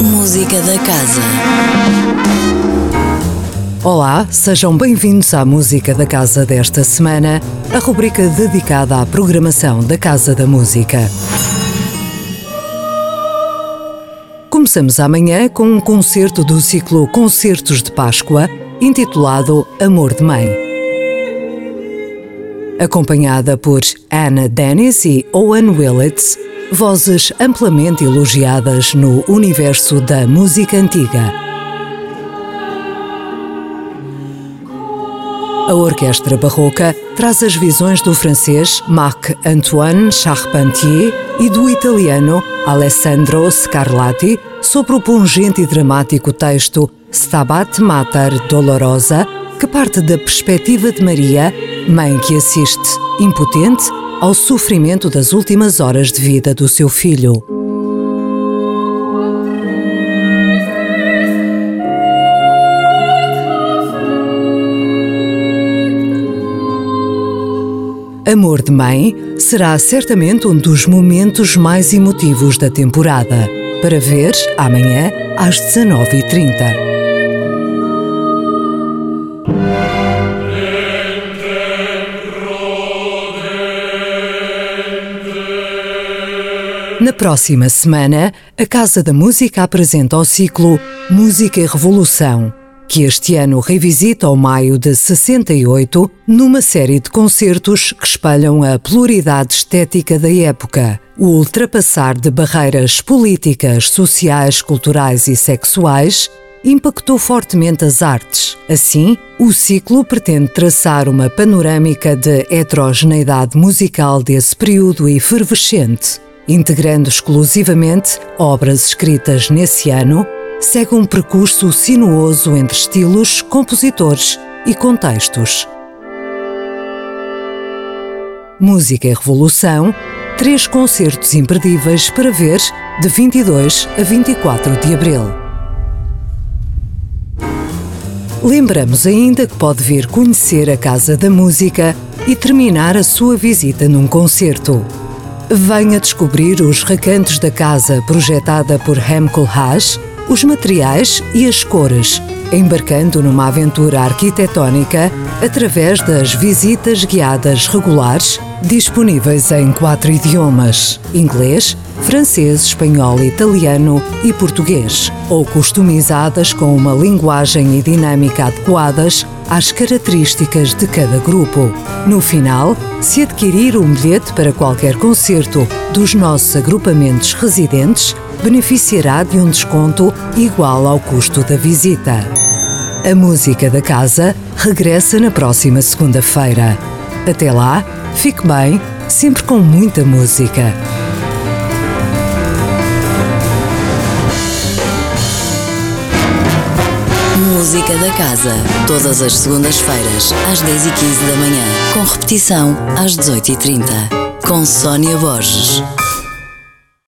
Música da Casa. Olá, sejam bem-vindos à Música da Casa desta semana, a rubrica dedicada à programação da Casa da Música. Começamos amanhã com um concerto do ciclo Concertos de Páscoa, intitulado Amor de Mãe. Acompanhada por Anna Dennis e Owen Willits, vozes amplamente elogiadas no universo da música antiga. A Orquestra Barroca traz as visões do francês Marc-Antoine Charpentier e do italiano Alessandro Scarlatti sobre o pungente e dramático texto Stabat Mater Dolorosa, que parte da perspectiva de Maria, mãe que assiste, impotente, ao sofrimento das últimas horas de vida do seu filho. Amor de Mãe será certamente um dos momentos mais emotivos da temporada. Para ver amanhã às 19h30. Na próxima semana, a Casa da Música apresenta o ciclo Música e Revolução, que este ano revisita o maio de 68 numa série de concertos que espelham a pluralidade estética da época, o ultrapassar de barreiras políticas, sociais, culturais e sexuais impactou fortemente as artes. Assim, o ciclo pretende traçar uma panorâmica de heterogeneidade musical desse período efervescente integrando exclusivamente obras escritas nesse ano, segue um percurso sinuoso entre estilos, compositores e contextos. Música e Revolução, três concertos imperdíveis para ver de 22 a 24 de abril. Lembramos ainda que pode vir conhecer a Casa da Música e terminar a sua visita num concerto. Venha descobrir os recantos da casa projetada por Hemkel Haas, os materiais e as cores, embarcando numa aventura arquitetónica através das visitas guiadas regulares disponíveis em quatro idiomas: inglês, francês, espanhol, italiano e português, ou customizadas com uma linguagem e dinâmica adequadas às características de cada grupo. No final, se adquirir um bilhete para qualquer concerto dos nossos agrupamentos residentes, beneficiará de um desconto igual ao custo da visita. A música da casa regressa na próxima segunda-feira. Até lá, fique bem, sempre com muita música. Música da Casa, todas as segundas-feiras, às 10h15 da manhã, com repetição às 18h30, com Sónia Borges.